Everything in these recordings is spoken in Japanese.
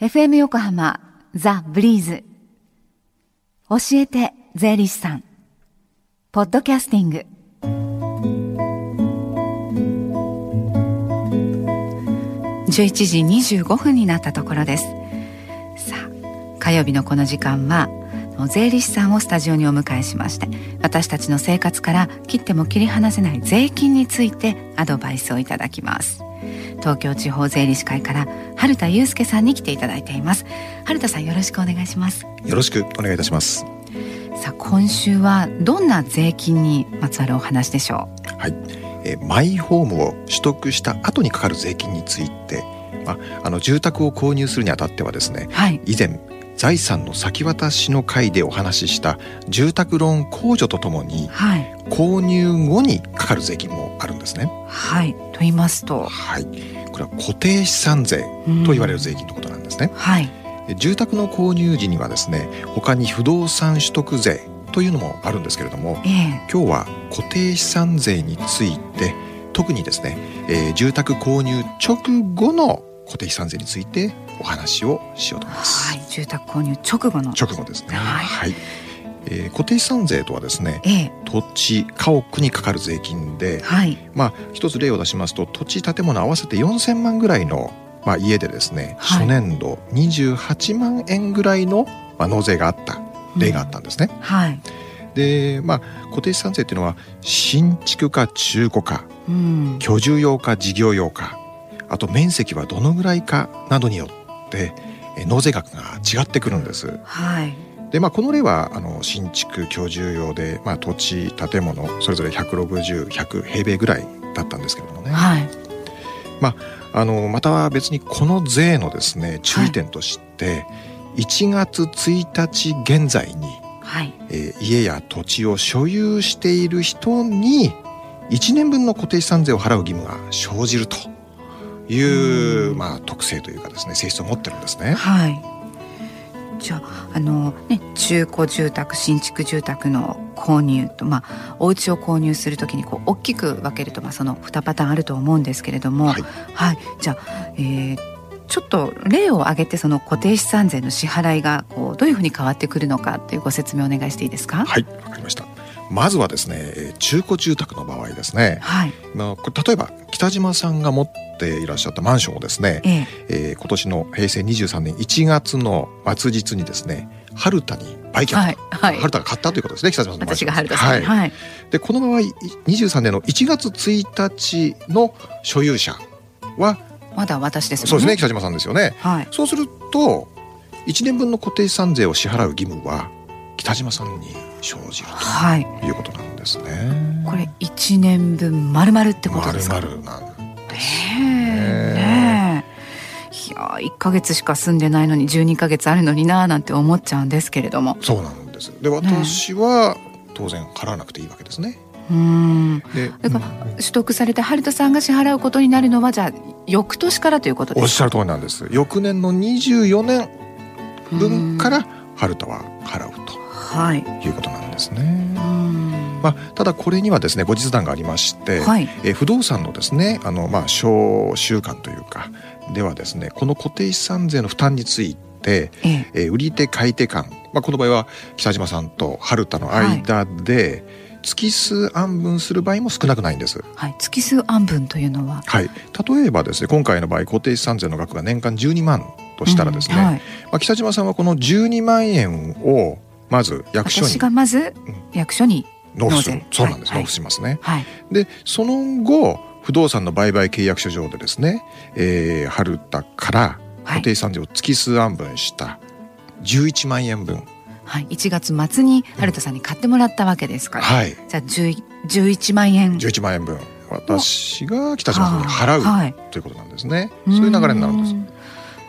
FM 横浜ザ・ブリーズ。教えて税理士さん。ポッドキャスティング。11時25分になったところです。さあ火曜日のこの時間は税理士さんをスタジオにお迎えしまして私たちの生活から切っても切り離せない税金についてアドバイスをいただきます。東京地方税理士会から春田祐介さんに来ていただいています。春田さんよろしくお願いします。よろしくお願いいたします。さあ今週はどんな税金にまつわるお話でしょう？はい、えー、マイホームを取得した後にかかる税金について。まあ、あの住宅を購入するにあたってはですね、はい、以前財産の先渡しの会でお話しした住宅ローン控除とともに、はい、購入後にかかる税金もあるんですね。はい。と言いますと、はい、これは固定資産税と言われる税金のことなんですね。はい、住宅の購入時にはですね他に不動産取得税というのもあるんですけれども、えー、今日は固定資産税について特にですね、えー、住宅購入直後の固定資産税についてお話をしようと思います。はい、住宅購入直後の。直後ですね。はい、はいえー、固定資産税とはですね、ええ、土地家屋にかかる税金で、はい、まあ一つ例を出しますと土地建物合わせて4,000万ぐらいの、まあ、家でですね、はい、初年度28万円ぐらいの、まあ、納税があった例があったんですね。うん、はい、でまあ固定資産税っていうのは新築か中古か、うん、居住用か事業用かあと面積はどのぐらいかなどによって納税額が違ってくるんです。はい、でまあ、この例はあの新築居住用で、まあ、土地建物それぞれ160100平米ぐらいだったんですけれどもね、はい、まあ、あのまた別にこの税のですね注意点として、はい、1月1日現在に、はいえー、家や土地を所有している人に1年分の固定資産税を払う義務が生じると。いう、まあ、特性というかですね性質を持ってるんですね。はいじゃああの、ね、中古住宅新築住宅の購入と、まあ、お家を購入するときにこう大きく分けると、まあ、その2パターンあると思うんですけれども、はい、はい、じゃあ、えー、ちょっと例を挙げてその固定資産税の支払いがこうどういうふうに変わってくるのかというご説明お願いしていいですか？はいわかりました。まずはですね中古住宅の場合ですね、はい。まあ、例えば北島さんが持っていらっしゃったマンションをですね、ええ。えー、今年の平成23年1月の末日にですね春田に売却、はいはい、春田が買ったということですね北島さんの私が春田さん、はい。はい、でこの場合23年の1月1日の所有者はまだ私ですね。そうですね北島さんですよね、はい、そうすると1年分の固定資産税を支払う義務は北島さんに生じるとい。うことなんですね。これ一年分まるまるってことですか？まるなんですね。いや一ヶ月しか住んでないのに十二ヶ月あるのにななんて思っちゃうんですけれども。そうなんです。で私は当然払わなくていいわけですね。うんでだから取得されて春田さんが支払うことになるのはじゃあ翌年からということですか？おっしゃる通りなんです翌年の24年分から春田は払うとはい、いうことなんですね。まあ、ただこれにはですね後日談がありまして、はい、え不動産のですねあの、まあ、小習慣というかではですねこの固定資産税の負担について、ええ。売り手買い手間、まあ、この場合は北島さんと春田の間で、はい。月数案分する場合も少なくないんです。はい、月数案分というのは、はい、例えばですね今回の場合固定資産税の額が年間12万としたらですね、うんはい、まあ、北島さんはこの12万円をまず役所に。私がまず役所に納付す。るそうなんです、納付しますね、はい、でその後不動産の売買契約書上でですね、えー、春田から固定資産税を月数案分した11万円分、はい、1月末に春田さんに買ってもらったわけですから、はい、じゃあ11万円。11万円分。私が北島さんに払う、はい、ということなんですね。そういう流れになるんです。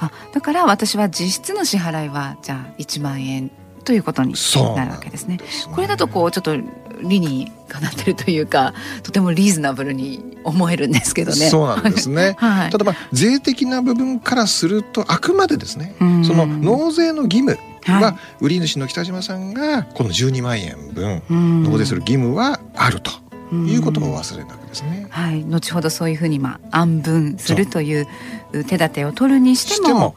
あだから私は実質の支払いはじゃあ1万円ということになるわけですね。すねこれだとこうちょっと理にかなってるというかとてもリーズナブルに思えるんですけどね。そうなんですね。はい、ただまあ税的な部分からするとあくまでですね、その納税の義務は売り主の北島さんがこの12万円分納税する義務はあると。いうことを忘れなくですね。はい、後ほどそういうふうにまあ暗分するという手立てを取るにしても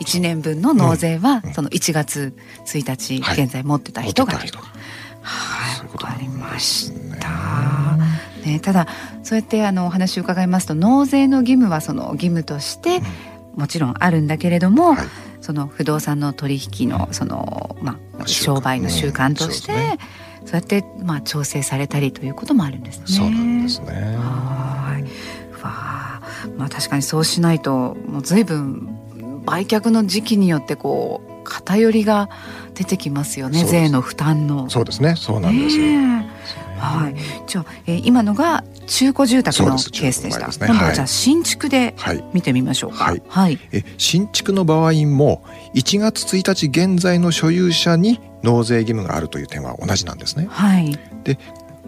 1年分の納税は、その1月1日現在持ってた人がいる、はい、わ、かりました。ね、ただそうやってあのお話を伺いますと納税の義務はその義務として、もちろんあるんだけれども、はい、その不動産の取引のその、まあ、商売の習慣。として、うんそうね、そうやってまあ調整されたりということもあるんですね。そうなんですね。はい。わあ、まあ確かにそうしないともう随分売却の時期によってこう偏りが出てきますよね税の負担の。そうですね。そうなんですよ、はい。じゃあ、えー、今のが中古住宅のケースでした、ね、今度はじゃあ新築で見てみましょうか。はい、はい、え新築の場合も1月1日現在の所有者に納税義務があるという点は同じなんですね。はい。で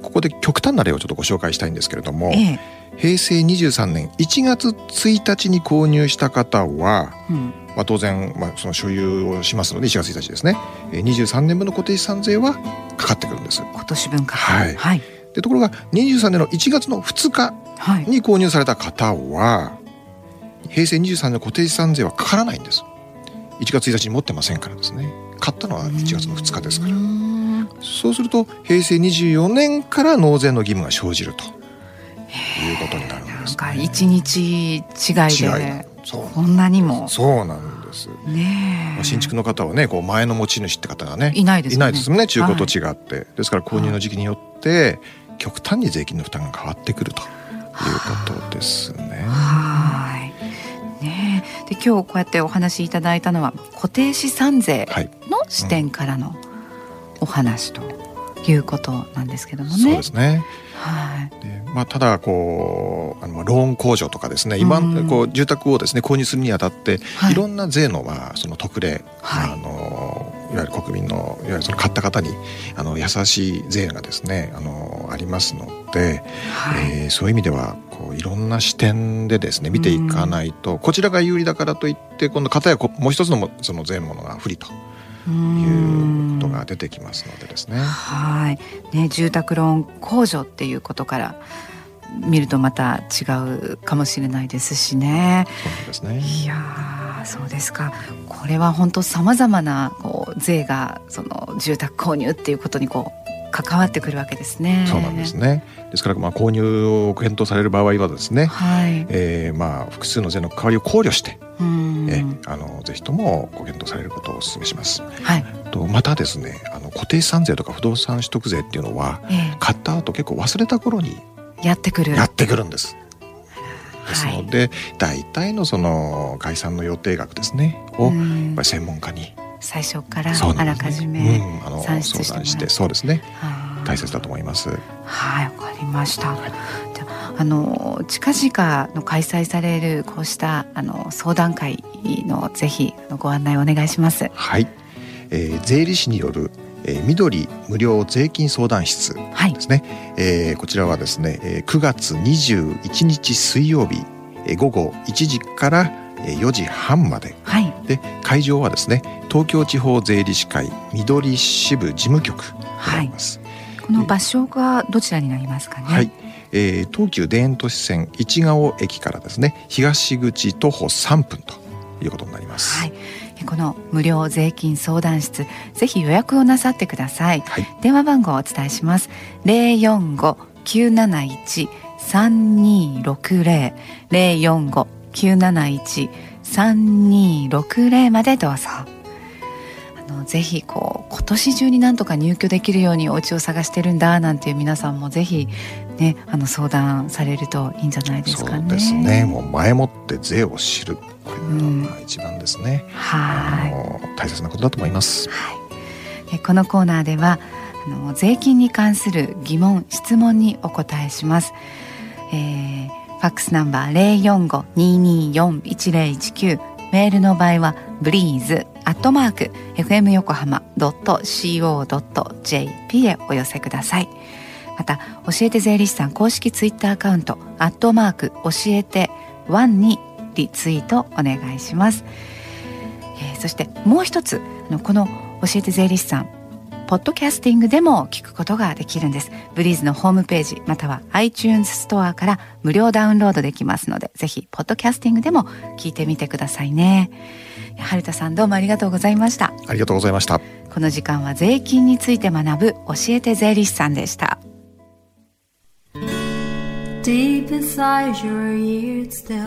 ここで極端な例をちょっとご紹介したいんですけれども、ええ、平成23年1月1日に購入した方は、うん、まあ、当然、まあ、その所有をしますので1月1日ですね。23年分の固定資産税はかかってくるんです。今年分か。はい、はい、でところが23年の1月の2日に購入された方は、平成23年の固定資産税はかからないんです。1月1日に持ってませんからですね。買ったのは1月の2日ですからそうすると平成24年から納税の義務が生じると。いうことになるんです、ね、なんか1日違いでこんなにも。そうなんです。ね新築の方はねこう前の持ち主って方がねいないですね。いないですね中古と違って、はい、ですから購入の時期によって極端に税金の負担が変わってくると。いうことですね。はい。ねで今日こうやってお話しいただいたのは固定資産税の視点からのお話ということなんですけどもね。そうですね。はい、でまあ、ただこうあのローン控除とかですね今、こう住宅をですね購入するにあたって、はい、いろんな税の,、まあその特例、はい、あのいわゆる国民のいわゆるその買った方にあの優しい税がですねあのありますので、はい、えー、そういう意味ではこういろんな視点でですね見ていかないと、こちらが有利だからといって今度片やもう一つのもその税のものが不利と。いうことが出てきますのでですね。はいね住宅ローン控除っていうことから見るとまた違うかもしれないですしね。そうですねいやそうですかこれは本当さまざまなこう税がその住宅購入っていうことにこう関わってくるわけですね。そうなんですね。ですからまあ購入を検討される場合はですね、はい、えー、まあ複数の税の関わりを考慮して、えあのぜひともご検討されることをお勧めします。はい。とまたですね、あの固定資産税とか不動産取得税っていうのは、えー、買った後結構忘れた頃にやってくる。やってくるんです。ですので、はい、大体のその概算の予定額ですねをやっぱり専門家に最初からあらかじめ算出してもらしてそうですね。大切だと思います。はいわかりました、はい、じゃあの近々の開催されるこうしたあの相談会のぜひご案内お願いします。はい、えー、税理士によるえー、緑無料税金相談室ですね、はい、えー、こちらはですね、えー、9月21日水曜日、えー、午後1時から4時半まで、はい、で会場はですね東京地方税理士会緑支部事務局になります、はい、この場所がどちらになりますかね？はい。えー、東急田園都市線市ヶ尾駅からですね東口徒歩3分ということになります。はい、この無料税金相談室ぜひ予約をなさってください。はい、電話番号をお伝えします。零四五九七一三二六零零四五971-3260までどうぞあのぜひこう今年中になんとか入居できるようにお家を探してるんだなんていう皆さんもぜひねあの相談されるといいんじゃないですかね。そうですねもう前もって税を知るこれが一番ですね、うん、はい。大切なことだと思います。はい、このコーナーではあの税金に関する疑問質問にお答えします。えーファックスナンバー045-224-1019メールの場合はブリーズアットマーク FM 横浜 .co.jp へお寄せください。また教えて税理士さん公式ツイッターアカウントアットマーク教えてワンにリツイートお願いします、えー、そしてもう一つこの教えて税理士さんポッドキャスティングでも聞くことができるんです。ブリーズのホームページまたは iTunes ストアから無料ダウンロードできますのでぜひポッドキャスティングでも聞いてみてくださいね。春田さんどうもありがとうございました。ありがとうございました。この時間は税金について学ぶ教えて税理士さんでした。Deep inside your ears still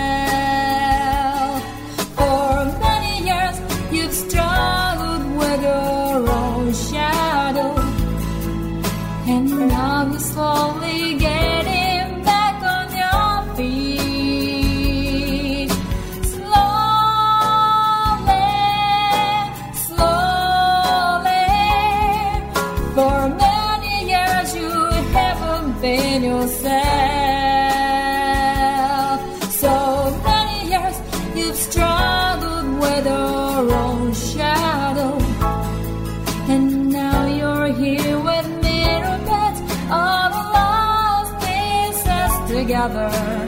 For many years you haven't been yourself. So many years you've struggled with your own shadow. And now you're here with together and now